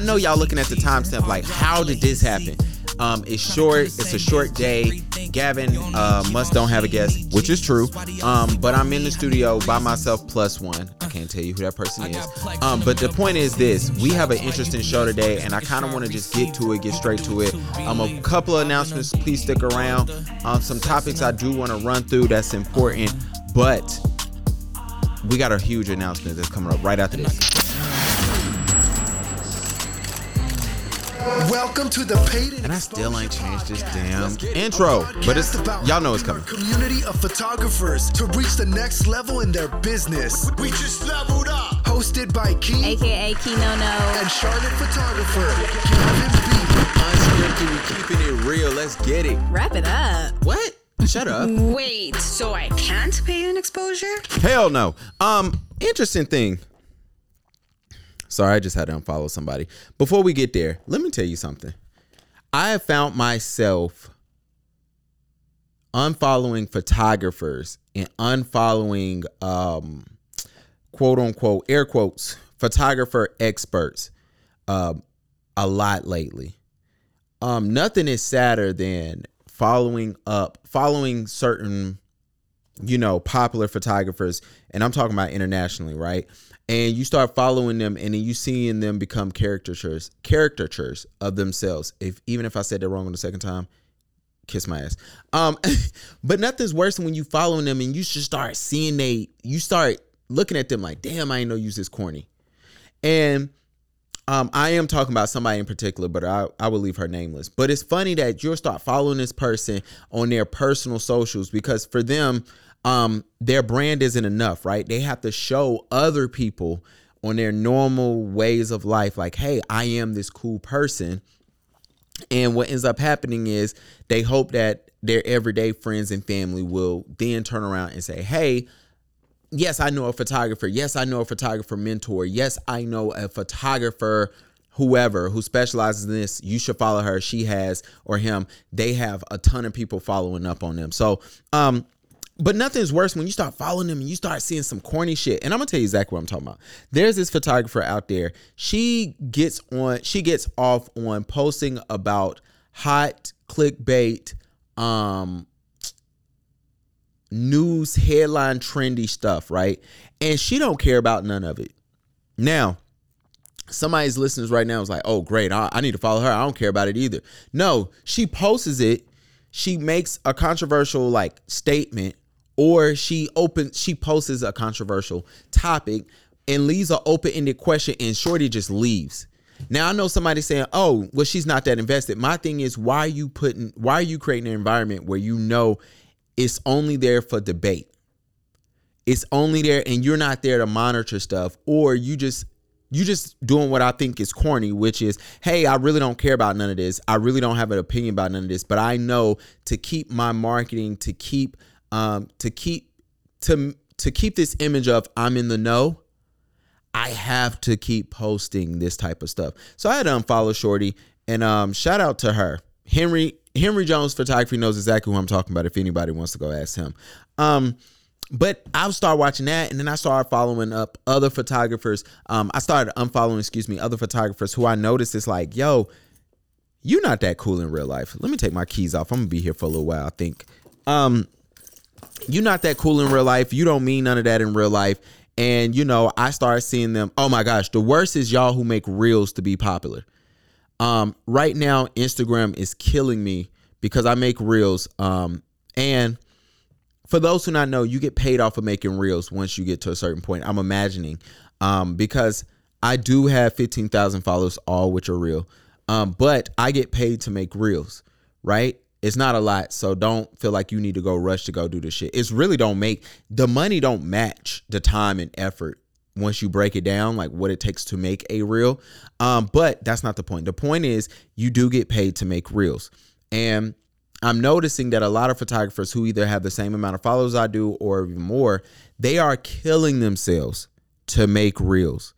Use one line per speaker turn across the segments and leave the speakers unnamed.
I know y'all looking at the timestamp like, how did this happen? Um, it's short. It's a short day. Gavin uh, must don't have a guest, which is true. Um, but I'm in the studio by myself plus one. I can't tell you who that person is. Um, but the point is this: we have an interesting show today, and I kind of want to just get to it, get straight to it. Um, a couple of announcements. Please stick around. Um, some topics I do want to run through that's important, but we got a huge announcement that's coming up right after this.
Welcome to the Paid
And I still ain't changed this damn intro, but it's y'all know it's coming.
Community of photographers to reach the next level in their business. We just leveled up. Hosted by Key
aka Kino No.
No and Charlotte photographer Gavin B.
Unscripted, we keeping it real. Let's get it.
Wrap it up.
What? Shut up.
Wait, so I can't pay an exposure?
Hell no. Um, interesting thing. Sorry, I just had to unfollow somebody. Before we get there, let me tell you something. I have found myself unfollowing photographers and unfollowing um quote unquote air quotes photographer experts um a lot lately. Um nothing is sadder than following up following certain you know, popular photographers, and I'm talking about internationally, right? And you start following them, and then you seeing them become caricatures, caricatures of themselves. If even if I said that wrong on the second time, kiss my ass. Um, but nothing's worse than when you following them and you just start seeing they, you start looking at them like, damn, I ain't no use this corny. And um, I am talking about somebody in particular, but I, I will leave her nameless. But it's funny that you'll start following this person on their personal socials because for them, um, their brand isn't enough, right? They have to show other people on their normal ways of life, like, hey, I am this cool person. And what ends up happening is they hope that their everyday friends and family will then turn around and say, hey, yes, I know a photographer. Yes, I know a photographer mentor. Yes, I know a photographer whoever who specializes in this. You should follow her. She has or him. They have a ton of people following up on them. So, um but nothing's worse when you start following them and you start seeing some corny shit. And I'm gonna tell you exactly what I'm talking about. There's this photographer out there. She gets on, she gets off on posting about hot clickbait, um, news headline trendy stuff, right? And she don't care about none of it. Now, somebody's listeners right now is like, oh great, I, I need to follow her. I don't care about it either. No, she posts it. She makes a controversial like statement, or she opens, she posts a controversial topic and leaves an open-ended question, and Shorty just leaves. Now I know somebody saying, "Oh, well, she's not that invested." My thing is, why are you putting? Why are you creating an environment where you know it's only there for debate? It's only there, and you're not there to monitor stuff, or you just you just doing what I think is corny, which is, hey, I really don't care about none of this. I really don't have an opinion about none of this, but I know to keep my marketing, to keep, um, to keep, to to keep this image of I'm in the know. I have to keep posting this type of stuff. So I had to unfollow Shorty, and um, shout out to her, Henry Henry Jones Photography knows exactly who I'm talking about. If anybody wants to go ask him. Um, but I'll start watching that, and then I started following up other photographers. Um, I started unfollowing, excuse me, other photographers who I noticed is like, yo, you're not that cool in real life. Let me take my keys off. I'm gonna be here for a little while. I think. Um, you're not that cool in real life. You don't mean none of that in real life. And you know, I started seeing them. Oh my gosh, the worst is y'all who make reels to be popular. Um, right now, Instagram is killing me because I make reels. Um, and for those who not know, you get paid off of making reels once you get to a certain point. I'm imagining, um, because I do have 15,000 followers, all which are real. Um, but I get paid to make reels, right? It's not a lot, so don't feel like you need to go rush to go do the shit. It's really don't make the money don't match the time and effort once you break it down, like what it takes to make a reel. Um, but that's not the point. The point is you do get paid to make reels. And I'm noticing that a lot of photographers who either have the same amount of followers I do or even more, they are killing themselves to make reels.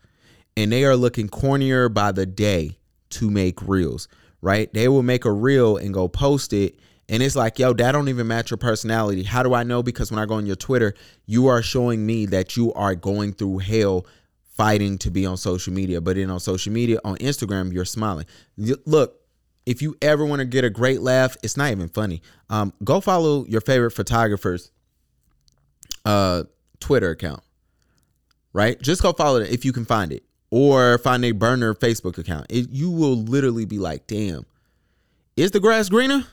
And they are looking cornier by the day to make reels, right? They will make a reel and go post it. And it's like, yo, that don't even match your personality. How do I know? Because when I go on your Twitter, you are showing me that you are going through hell fighting to be on social media. But in on social media, on Instagram, you're smiling. Look, if you ever want to get a great laugh, it's not even funny. Um, go follow your favorite photographer's uh, Twitter account, right? Just go follow it if you can find it, or find a burner Facebook account. It, you will literally be like, "Damn, is the grass greener?"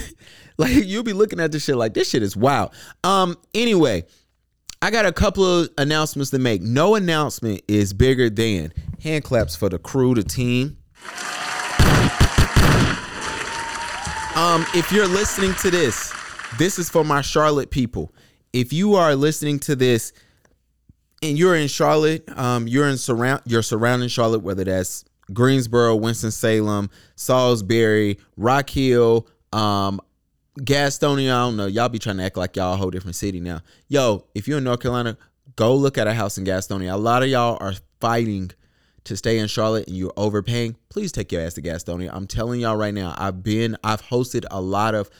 like you'll be looking at this shit like this shit is wild. Um. Anyway, I got a couple of announcements to make. No announcement is bigger than hand claps for the crew, the team. Um, if you're listening to this, this is for my Charlotte people. If you are listening to this and you're in Charlotte, um, you're in surround you're surrounding Charlotte, whether that's Greensboro, Winston Salem, Salisbury, Rock Hill, um, Gastonia. I don't know. Y'all be trying to act like y'all a whole different city now. Yo, if you're in North Carolina, go look at a house in Gastonia. A lot of y'all are fighting to stay in Charlotte and you're overpaying. Please take your ass to Gastonia. I'm telling y'all right now. I've been I've hosted a lot of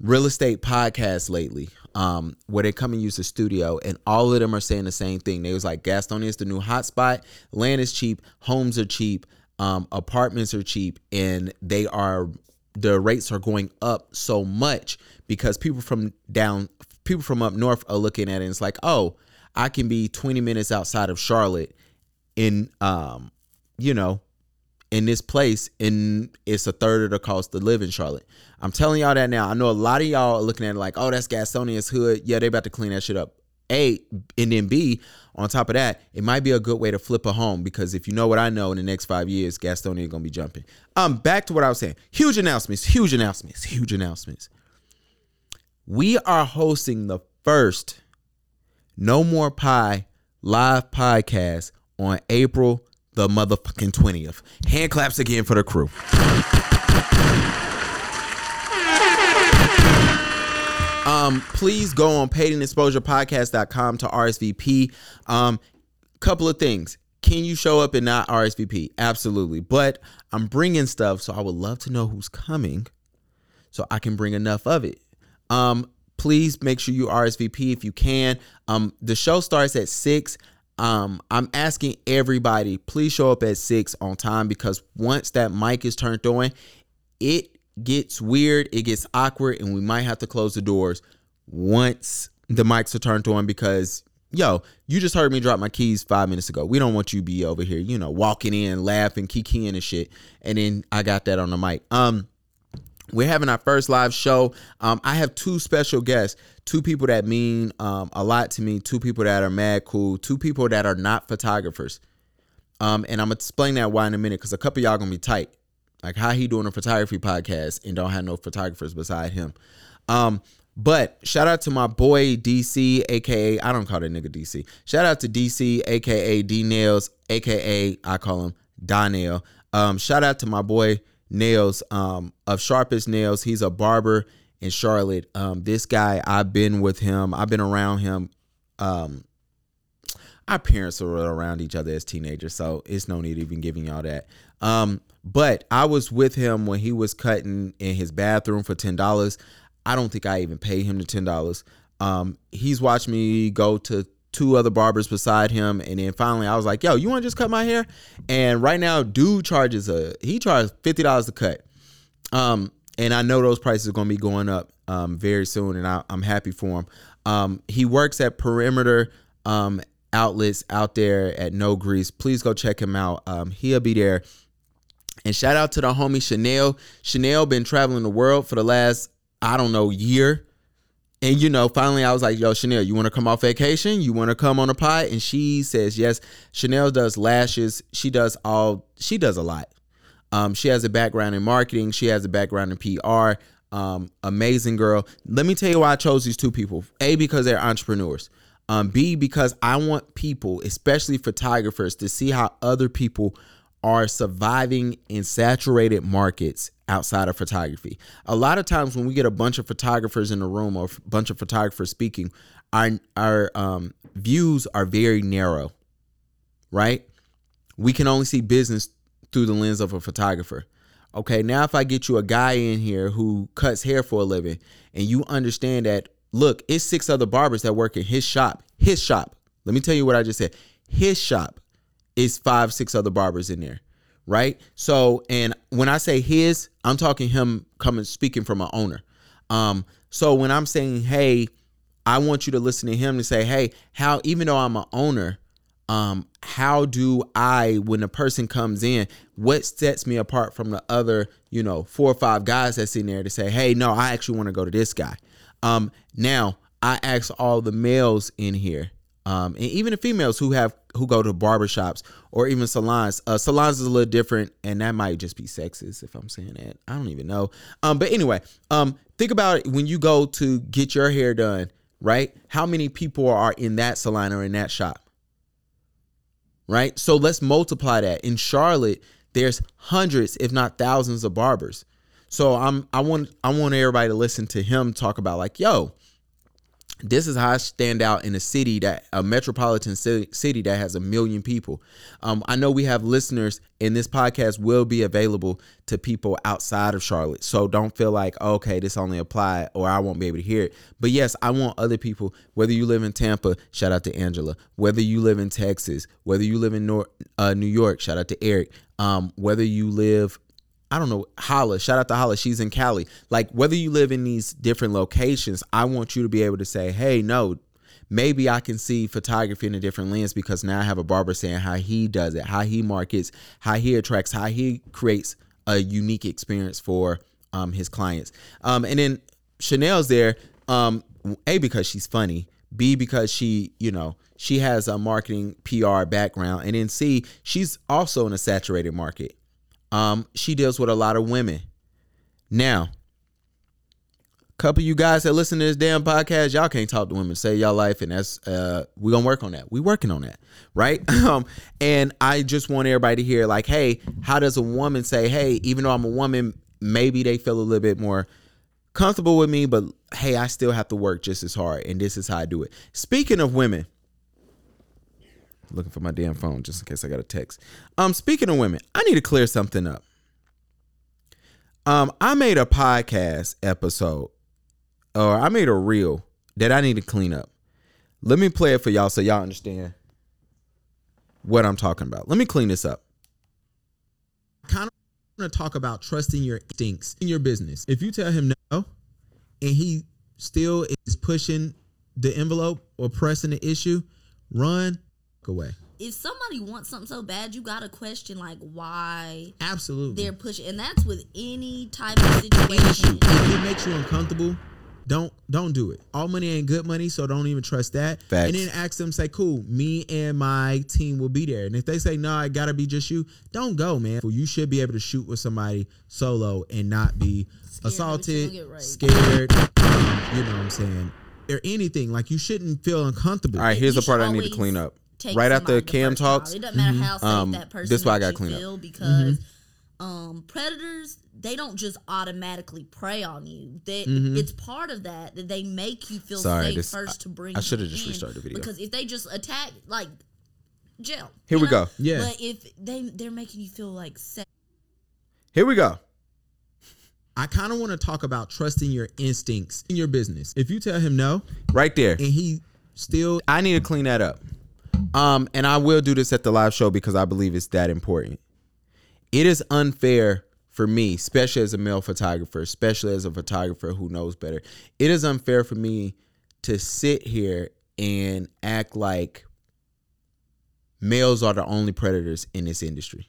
real estate podcasts lately um, where they come and use the studio and all of them are saying the same thing. They was like gastonia is the new hotspot. Land is cheap. Homes are cheap. Um, apartments are cheap. And they are the rates are going up so much because people from down people from up north are looking at it and it's like oh i can be 20 minutes outside of charlotte in um you know in this place and it's a third of the cost to live in Charlotte. I'm telling y'all that now. I know a lot of y'all are looking at it like, oh, that's Gastonia's hood. Yeah, they about to clean that shit up. A and then B, on top of that, it might be a good way to flip a home because if you know what I know, in the next five years, Gastonia is gonna be jumping. Um, back to what I was saying. Huge announcements, huge announcements, huge announcements. We are hosting the first No More Pie live podcast on April the motherfucking 20th. Hand claps again for the crew. Um, please go on paidinexposurepodcast.com to RSVP. Um, couple of things. Can you show up and not RSVP? Absolutely. But I'm bringing stuff, so I would love to know who's coming so I can bring enough of it. Um, please make sure you RSVP if you can. Um, the show starts at six. Um, I'm asking everybody, please show up at six on time because once that mic is turned on, it gets weird, it gets awkward, and we might have to close the doors once the mics are turned on because yo, you just heard me drop my keys five minutes ago. We don't want you to be over here, you know, walking in, laughing, kikiing and shit. And then I got that on the mic. Um, we're having our first live show. Um, I have two special guests, two people that mean um, a lot to me, two people that are mad cool, two people that are not photographers. Um, and I'm gonna explain that why in a minute because a couple y'all gonna be tight. Like how he doing a photography podcast and don't have no photographers beside him. Um, but shout out to my boy DC, aka I don't call that nigga DC. Shout out to DC, aka D Nails, aka I call him Donnell. Um, shout out to my boy Nails um, of Sharpest Nails. He's a barber in Charlotte. Um, this guy, I've been with him. I've been around him. Um, our parents were around each other as teenagers, so it's no need even giving y'all that. Um, but I was with him when he was cutting in his bathroom for ten dollars. I don't think I even paid him the ten dollars. Um, he's watched me go to two other barbers beside him, and then finally I was like, "Yo, you want to just cut my hair?" And right now, dude charges a he charges fifty dollars to cut. Um, and I know those prices are going to be going up um, very soon, and I, I'm happy for him. Um, he works at Perimeter um, outlets out there at No Grease. Please go check him out. Um, he'll be there. And shout out to the homie Chanel. Chanel been traveling the world for the last I don't know year. And you know, finally I was like, yo, Chanel, you want to come off vacation? You want to come on a pod? And she says yes. Chanel does lashes. She does all she does a lot. Um, she has a background in marketing, she has a background in PR. Um, amazing girl. Let me tell you why I chose these two people. A, because they're entrepreneurs. Um, B, because I want people, especially photographers, to see how other people are surviving in saturated markets outside of photography. A lot of times when we get a bunch of photographers in a room or a bunch of photographers speaking, our our um, views are very narrow, right? We can only see business through the lens of a photographer. Okay, now if I get you a guy in here who cuts hair for a living and you understand that, look, it's six other barbers that work in his shop, his shop. Let me tell you what I just said. his shop is five, six other barbers in there, right? So, and when I say his, I'm talking him coming speaking from an owner. Um, so when I'm saying, hey, I want you to listen to him and say, hey, how even though I'm an owner, um, how do I, when a person comes in, what sets me apart from the other, you know, four or five guys that's in there to say, hey, no, I actually want to go to this guy. Um, now I ask all the males in here, um, and even the females who have who go to barbershops or even salons. Uh, salons is a little different, and that might just be sexist if I'm saying that. I don't even know. Um, but anyway, um, think about it when you go to get your hair done, right? How many people are in that salon or in that shop? Right? So let's multiply that. In Charlotte, there's hundreds, if not thousands, of barbers. So I'm I want I want everybody to listen to him talk about like, yo, this is how I stand out in a city that a metropolitan city, that has a million people. Um, I know we have listeners, and this podcast will be available to people outside of Charlotte. So don't feel like okay, this only apply or I won't be able to hear it. But yes, I want other people. Whether you live in Tampa, shout out to Angela. Whether you live in Texas, whether you live in uh, New York, shout out to Eric. Um, whether you live I don't know, Holla, shout out to Holla, she's in Cali. Like whether you live in these different locations, I want you to be able to say, hey, no, maybe I can see photography in a different lens because now I have a barber saying how he does it, how he markets, how he attracts, how he creates a unique experience for um, his clients. Um, and then Chanel's there, um, A, because she's funny, B, because she, you know, she has a marketing PR background, and then C, she's also in a saturated market. Um, she deals with a lot of women. Now, a couple of you guys that listen to this damn podcast, y'all can't talk to women, say y'all life, and that's uh we gonna work on that. We working on that, right? um, and I just want everybody to hear, like, hey, how does a woman say, hey, even though I'm a woman, maybe they feel a little bit more comfortable with me, but hey, I still have to work just as hard, and this is how I do it. Speaking of women, looking for my damn phone just in case I got a text. Um, speaking of women, I need to clear something up. Um, I made a podcast episode, or I made a reel that I need to clean up. Let me play it for y'all so y'all understand what I'm talking about. Let me clean this up. Kind of want to talk about trusting your instincts in your business. If you tell him no, and he still is pushing the envelope or pressing the issue, run away.
If somebody wants something so bad, you gotta question like why
Absolutely.
they're pushing, and that's with any type of situation.
If it makes you uncomfortable, don't don't do it. All money ain't good money, so don't even trust that.
Facts.
And then ask them, say, cool, me and my team will be there. And if they say no, it gotta be just you, don't go, man. You should be able to shoot with somebody solo and not be
but
assaulted,
get
scared. you know what I'm saying? Or anything. Like you shouldn't feel uncomfortable.
All right, here's
You
the part
should
I need to clean up.
Take
Right after Cam talks,
It doesn't matter how safe
um,
that person
this is why I gotta clean up.
feel because um, predators they don't just automatically prey on you. They it's part of that that they make you feel
Sorry,
safe
this-
first to bring.
I shoulda just
in.
restarted the video.
because if they just attack like jail.
Here we
know?
go.
Yeah.
But if they they're making you feel like safe.
Here we go.
I kind of want to talk about trusting your instincts in your business. If you tell him no,
Right there.
and he still
I need to clean that up.
Um, and I will do this at the live show because I believe it's that important. It is unfair for me, especially as a male photographer, especially as a photographer who knows better. It is unfair for me to sit here and act like males are the only predators in this industry.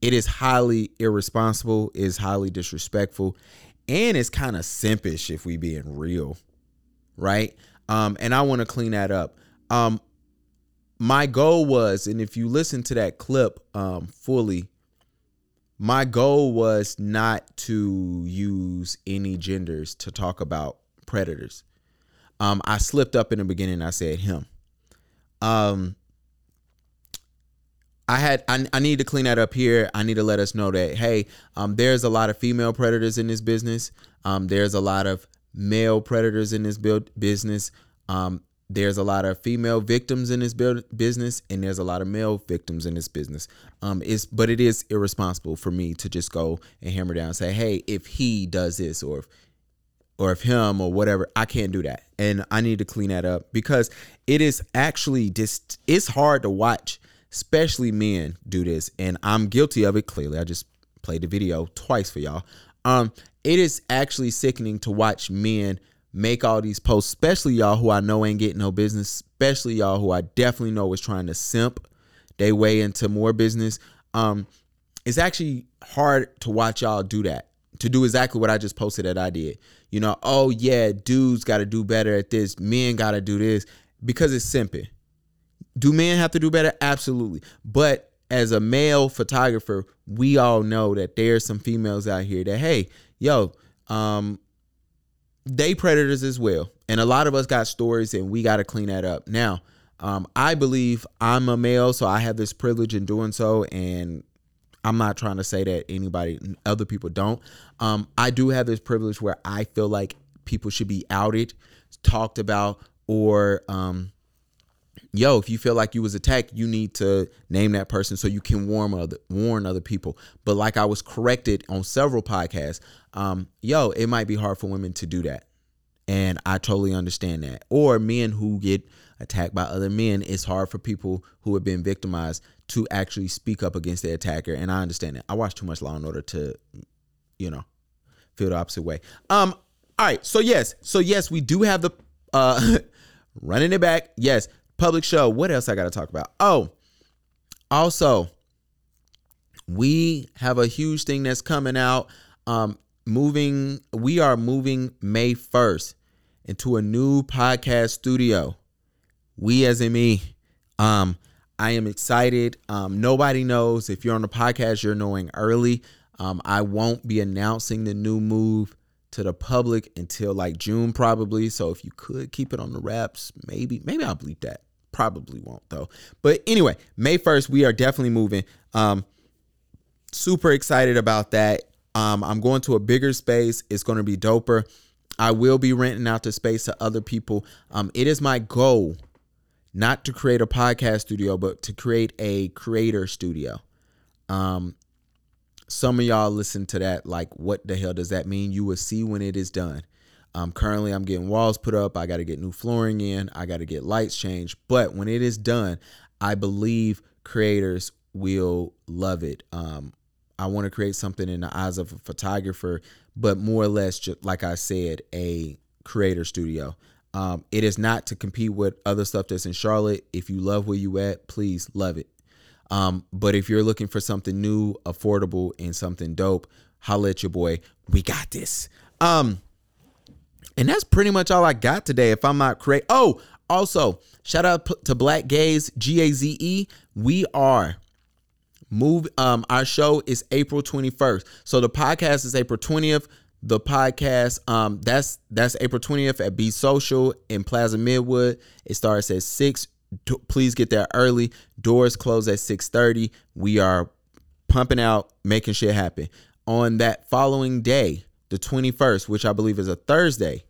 It is highly irresponsible, is highly disrespectful, and it's kind of simpish if we being real, right? Um, and I want to clean that up. Um, my goal was, and if you listen to that clip um, fully, my goal was not to use any genders to talk about predators. Um, I slipped up in the beginning. I said him. Um, I had I, I need to clean that up here. I need to let us know that hey, um, there's a lot of female predators in this business. Um, there's a lot of male predators in this build business. Um, there's a lot of female victims in this business, and there's a lot of male victims in this business. Um, it's but it is irresponsible for me to just go and hammer down and say, hey, if he does this or if or if him or whatever. I can't do that. And I need to clean that up because it is actually just it's hard to watch, especially men do this. And I'm guilty of it clearly. I just played the video twice for y'all. Um, it is actually sickening to watch men make all these posts, especially y'all who I know ain't getting no business, especially y'all who I definitely know is trying to simp they way into more business. Um, it's actually hard to watch y'all do that, to do exactly what I just posted that I did. You know, oh yeah, dudes got to do better at this, men got to do this because it's simping. Do men have to do better? Absolutely. But as a male photographer, we all know that there's some females out here that, hey, yo, um, they predators as well. And a lot of us got stories and we got to clean that up. Now, um, I believe I'm a male, so I have this privilege in doing so. And I'm not trying to say that anybody, other people don't. Um, I do have this privilege where I feel like people should be outed, talked about, or, um, yo, if you feel like you was attacked, you need to name that person so you can warn other warn other people. But like I was corrected on several podcasts, um, yo, it might be hard for women to do that. And I totally understand that. Or men who get attacked by other men, it's hard for people who have been victimized to actually speak up against the attacker. And I understand that. I watch too much Law and Order to, you know, feel the opposite way. Um, all right. So yes, so yes, we do have the uh running it back. Yes, public show. What else I gotta talk about? Oh, also, we have a huge thing that's coming out. Um, moving, we are moving May 1st into a new podcast studio. We as in me. Um, I am excited. Um, nobody knows if you're on the podcast, you're knowing early. Um, I won't be announcing the new move to the public until like June probably. So if you could keep it on the wraps, maybe maybe I'll bleep that. Probably won't though. But anyway, May 1st, we are definitely moving. Um, super excited about that. Um, I'm going to a bigger space. It's going to be doper. I will be renting out the space to other people. Um, it is my goal not to create a podcast studio, but to create a creator studio. Um, some of y'all listen to that like, what the hell does that mean? You will see when it is done. Um, currently, I'm getting walls put up. I got to get new flooring in. I got to get lights changed. But when it is done, I believe creators will love it. Um, I want to create something in the eyes of a photographer, but more or less, just like I said, a creator studio. Um, it is not to compete with other stuff that's in Charlotte. If you love where you at, please love it. Um, but if you're looking for something new, affordable, and something dope, holla at your boy. We got this. Um, and that's pretty much all I got today. If I'm not crazy. Oh, also, shout out to Black Gaze, G A Z E. We are move um our show is April 21st. So the podcast is April 20th. The podcast um that's that's April 20th at Be Social in Plaza Midwood. It starts at 6. Please get there early. Doors close at 6:30. We are pumping out, making shit happen. On that following day, the 21st, which I believe is a Thursday,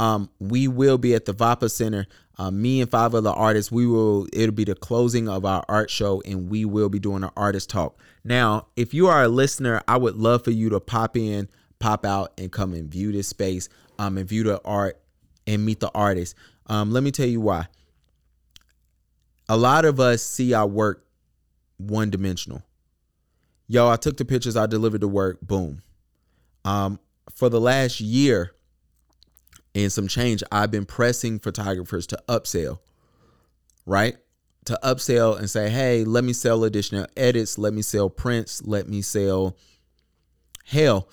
um, we will be at the Vapa Center. Uh, me and five other artists, we will, it'll be the closing of our art show and we will be doing an artist talk. Now, if you are a listener, I would love for you to pop in, pop out, and come and view this space um, and view the art and meet the artist. Um, let me tell you why. A lot of us see our work one dimensional. Yo, I took the pictures, I delivered the work, boom. Um, for the last year and some change, I've been pressing photographers to upsell, right? To upsell and say, hey, let me sell additional edits, let me sell prints, let me sell, hell,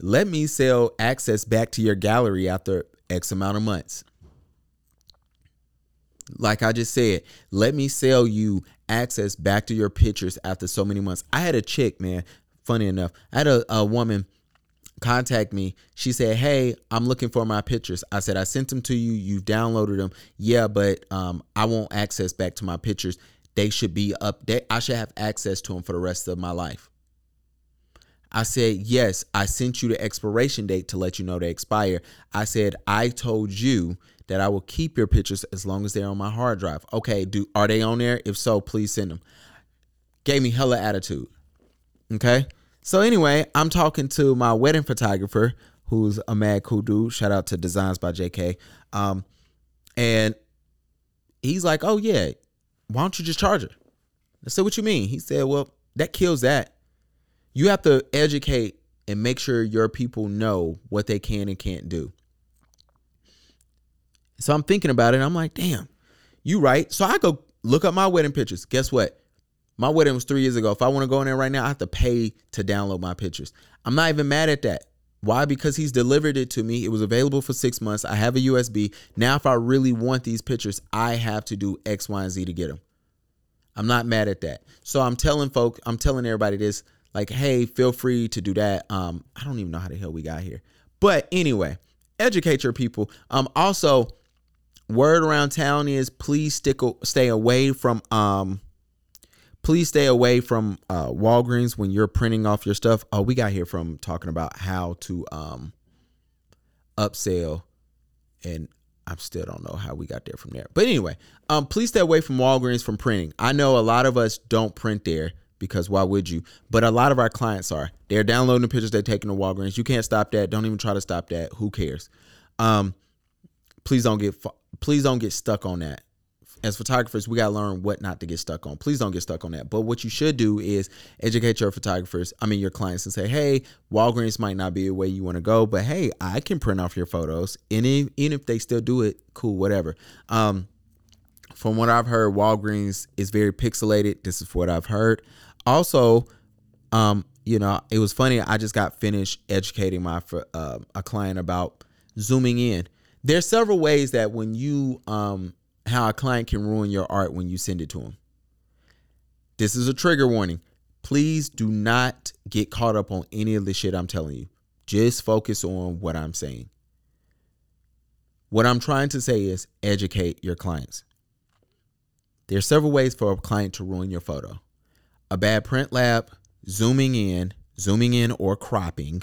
let me sell access back to your gallery after X amount of months. Like I just said, let me sell you access back to your pictures after so many months. I had a chick, man, funny enough, I had a, a woman contact me. She said, "Hey, I'm looking for my pictures." I said, "I sent them to you. You've downloaded them. Yeah, but um, I won't access back to my pictures. They should be up. They, I should have access to them for the rest of my life." I said, "Yes, I sent you the expiration date to let you know they expire." I said, "I told you that I will keep your pictures as long as they're on my hard drive." Okay, do are they on there? If so, please send them. Gave me hella attitude. Okay. So anyway, I'm talking to my wedding photographer who's a mad cool dude. Shout out to Designs by JK. Um, and he's like, "Oh yeah, why don't you just charge her?" I said, "What you mean?" He said, "Well, that kills that. You have to educate and make sure your people know what they can and can't do." So I'm thinking about it. I'm like, "Damn, you right." So I go look up my wedding pictures. Guess what? My wedding was three years ago. If I want to go in there right now, I have to pay to download my pictures. I'm not even mad at that. Why? Because he's delivered it to me. It was available for six months. I have a USB. Now, if I really want these pictures, I have to do X, Y, and Z to get them. I'm not mad at that. So I'm telling folk, I'm telling everybody this, like, hey, feel free to do that. Um, I don't even know how the hell we got here. But anyway, educate your people. Um, also, word around town is please stick stay away from um please stay away from uh, Walgreens when you're printing off your stuff. Oh, we got here from talking about how to um, upsell, and I still don't know how we got there from there. But anyway, um, please stay away from Walgreens from printing. I know a lot of us don't print there because why would you? But a lot of our clients are. They're downloading the pictures they're taking to Walgreens. You can't stop that. Don't even try to stop that. Who cares? Um, please don't get please don't get stuck on that as photographers, we got to learn what not to get stuck on. Please don't get stuck on that. But what you should do is educate your photographers, I mean, your clients, and say, hey, Walgreens might not be a way you want to go, but hey, I can print off your photos. And even if they still do it, cool, whatever. Um, from what I've heard, Walgreens is very pixelated. This is what I've heard. Also, um, you know, it was funny. I just got finished educating my uh, a client about zooming in. There's several ways that when you um, how a client can ruin your art when you send it to them. This is a trigger warning. Please do not get caught up on any of the shit I'm telling you. Just focus on what I'm saying. What I'm trying to say is educate your clients. There are several ways for a client to ruin your photo. A bad print lab, zooming in, zooming in or cropping,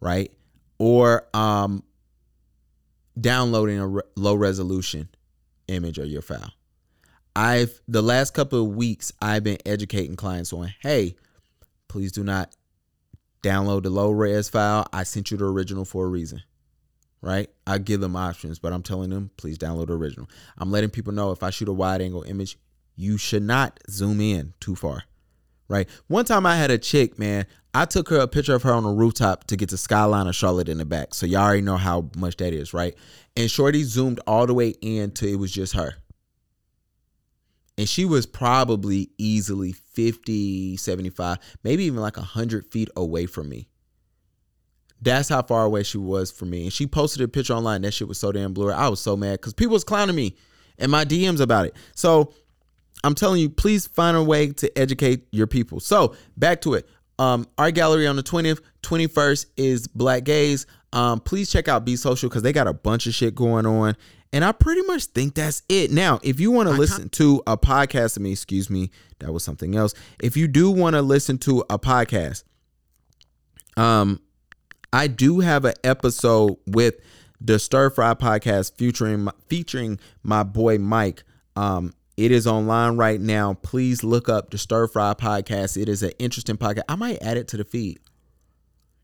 right? Or um, downloading a re- low resolution image or your file. I've the last couple of weeks I've been educating clients on, hey, please do not download the low res file. I sent you the original for a reason. Right? I give them options, but I'm telling them, please download the original. I'm letting people know if I shoot a wide angle image, you should not zoom in too far. Right? One time I had a chick, man, I took her a picture of her on a rooftop to get the skyline of Charlotte in the back. So y'all already know how much that is, right? And Shorty zoomed all the way in till it was just her. And she was probably easily 50, 75, maybe even like 100 feet away from me. That's how far away she was from me. And she posted a picture online. That shit was so damn blurry. I was so mad because people was clowning me and my DMs about it. So I'm telling you, please find a way to educate your people. So back to it. Um, art gallery on the 20th, 21st is Black Gaze. Um, please check out Be Social because they got a bunch of shit going on. And I pretty much think that's it. Now, if you want to listen to a podcast of me, excuse me, that was something else. If you do want to listen to a podcast, um, I do have an episode with the Stir Fry podcast featuring featuring my boy Mike. Um, it is online right now. Please look up the Stir Fry podcast. It is an interesting podcast. I might add it to the feed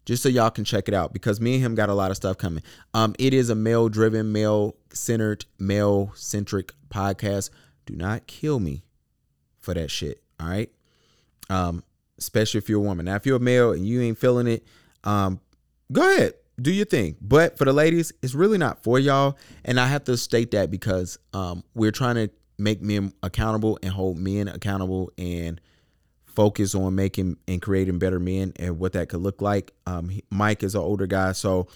just so y'all can check it out because me and him got a lot of stuff coming. Um, it is a male driven, male centered, male centric podcast. Do not kill me for that shit. All right. Um, especially if you're a woman. Now, if you're a male and you ain't feeling it, um, go ahead, do your thing. But for the ladies, it's really not for y'all. And I have to state that because um, we're trying to make men accountable and hold men accountable and focus on making and creating better men and what that could look like. Um, Mike is an older guy, so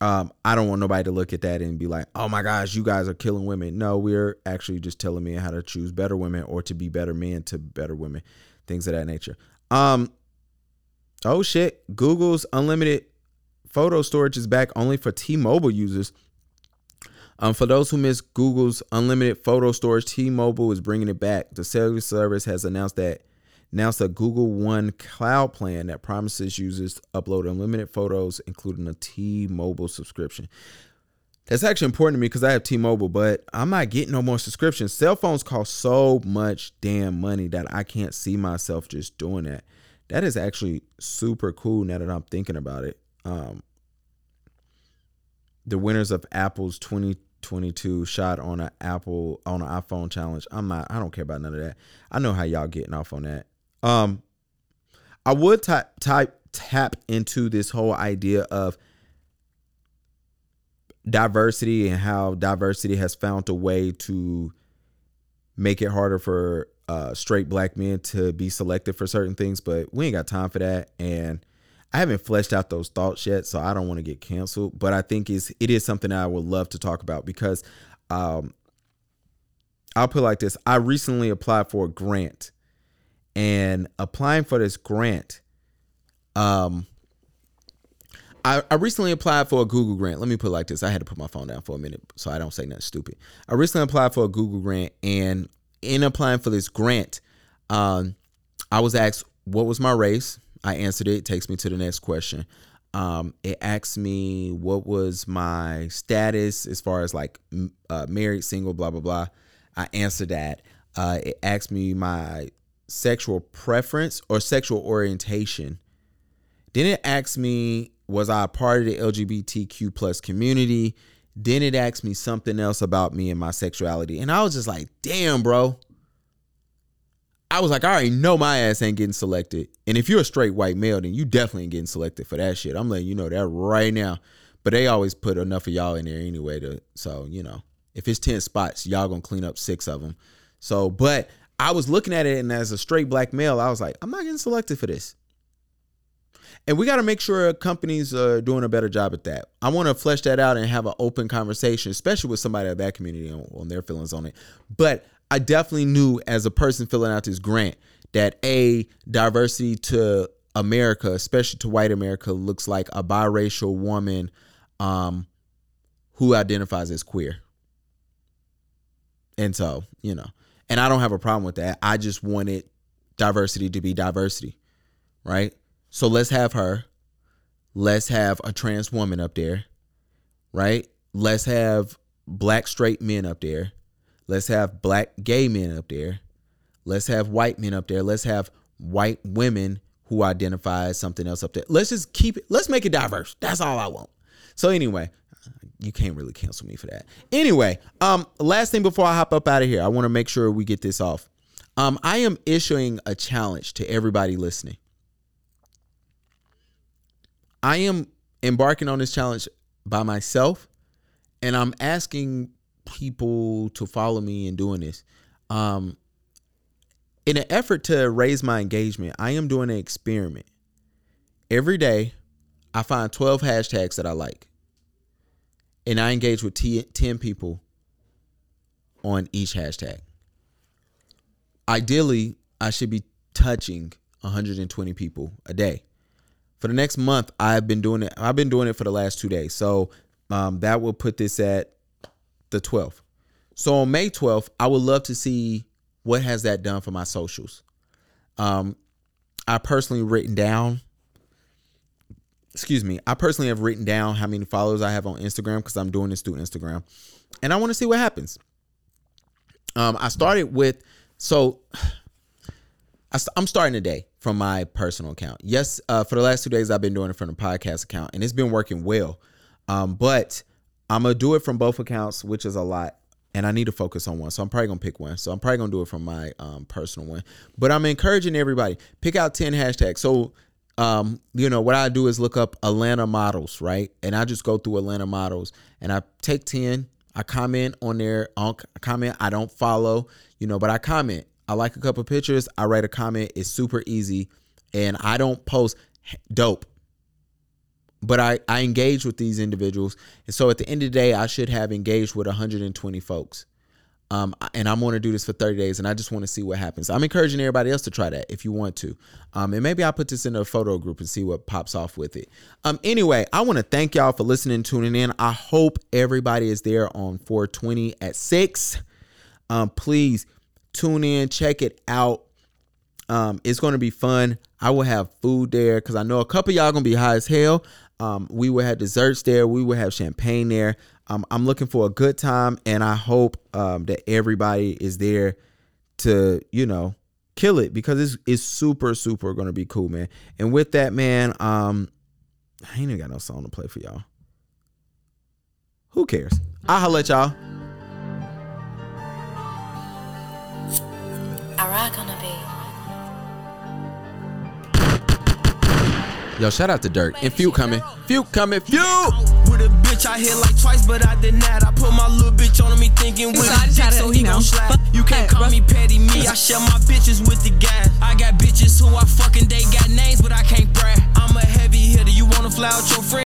um, I don't want nobody to look at that and be like, "Oh my gosh, you guys are killing women." No, we're actually just telling men how to choose better women or to be better men to better women, things of that nature. Um, oh shit, Google's unlimited photo storage is back only for T-Mobile users. Um, for those who missed Google's unlimited photo storage, T-Mobile is bringing it back. The cellular service has announced that announced a Google One cloud plan that promises users upload unlimited photos, including a T-Mobile subscription. That's actually important to me because I have T-Mobile, but I'm not getting no more subscriptions. Cell phones cost so much damn money that I can't see myself just doing that. That is actually super cool now that I'm thinking about it. Um, the winners of Apple's 2022 shot on an Apple on an iPhone challenge. I'm not. I don't care about none of that. I know how y'all getting off on that. Um, I would type type tap into this whole idea of diversity and how diversity has found a way to make it harder for uh, straight black men to be selected for certain things, but we ain't got time for that. And I haven't fleshed out those thoughts yet, so I don't want to get canceled. But I think is it is something I would love to talk about because um, I'll put like this: I recently applied for a grant, and applying for this grant, um, I, I recently applied for a Google grant. Let me put it like this: I had to put my phone down for a minute so I don't say nothing stupid. I recently applied for a Google grant, and in applying for this grant, um, I was asked what was my race. I answered it. it takes me to the next question. Um, it asks me what was my status as far as like uh, married, single, blah blah blah. I answered that. Uh, it asks me my sexual preference or sexual orientation. Then it asks me was I a part of the LGBTQ plus community? Then it asked me something else about me and my sexuality. And I was just like, damn, bro. I was like, I already know my ass ain't getting selected. And if you're a straight white male, then you definitely ain't getting selected for that shit. I'm letting you know that right now. But they always put enough of y'all in there anyway to so, you know, if it's 10 spots, y'all gonna clean up six of them. So, but I was looking at it and as a straight black male, I was like, I'm not getting selected for this. And we got to make sure companies are doing a better job at that. I want to flesh that out and have an open conversation, especially with somebody of that community on, on their feelings on it. But I definitely knew as a person filling out this grant that a diversity to America, especially to white America, looks like a biracial woman um, who identifies as queer. And so, you know, and I don't have a problem with that. I just wanted diversity to be diversity, right? So let's have her. Let's have a trans woman up there, right? Let's have black straight men up there. Let's have black gay men up there. Let's have white men up there. Let's have white women who identify as something else up there. Let's just keep it, let's make it diverse. That's all I want. So anyway, you can't really cancel me for that. Anyway, um, last thing before I hop up out of here, I want to make sure we get this off. Um, I am issuing a challenge to everybody listening. I am embarking on this challenge by myself, and I'm asking people to follow me in doing this. Um, in an effort to raise my engagement, I am doing an experiment. Every day, I find 12 hashtags that I like, and I engage with 10 people on each hashtag. Ideally, I should be touching 120 people a day for the next month i've been doing it i've been doing it for the last two days so um, that will put this at the 12th so on may 12th i would love to see what has that done for my socials um, i personally written down excuse me i personally have written down how many followers i have on instagram because i'm doing this through instagram and i want to see what happens um, i started with so I, am starting today from my personal account. Yes, uh, for the last two days, I've been doing it from the podcast account, and it's been working well. Um, but I'm gonna do it from both accounts, which is a lot, and I need to focus on one. So I'm probably gonna pick one. So I'm probably gonna do it from my um, personal one. But I'm encouraging everybody pick out ten hashtags. So um, you know what I do is look up Atlanta models, right? And I just go through Atlanta models, and I take ten. I comment on their I comment. I don't follow, you know, but I comment I like a couple pictures. I write a comment. It's super easy. And I don't post dope. But I, I engage with these individuals. And so at the end of the day, I should have engaged with 120 folks. Um, and I'm going to do this for 30 days, and I just want to see what happens. I'm encouraging everybody else to try that if you want to. Um, and maybe I'll put this in a photo group and see what pops off with it. Um, anyway, I want to thank y'all for listening, tuning in. I hope everybody is there on 420 at 6. Um, please tune in, check it out. Um, it's going to be fun. I will have food there because I know a couple y'all gonna be high as hell. Um, we will have desserts there. We will have champagne there. Um, I'm looking for a good time, and I hope um, that everybody is there to you know kill it because it's it's super super gonna be cool, man. And with that, man, um, I ain't even got no song to play for y'all. Who cares? I'll at y'all.
I rock on the
Yo, shout out to Dirk. And Few coming. Few coming. Few!
With a bitch I hit like twice, but I did not. I put my little bitch on me thinking with
So I
a
just
dick,
had to,
so
you
he
know,
gon' slap. You can't
hey,
call
bro.
me petty, me. I share my bitches with the guys. I got bitches who I fucking they got names, but I can't brag. I'm a heavy hitter. You wanna fly out your friend?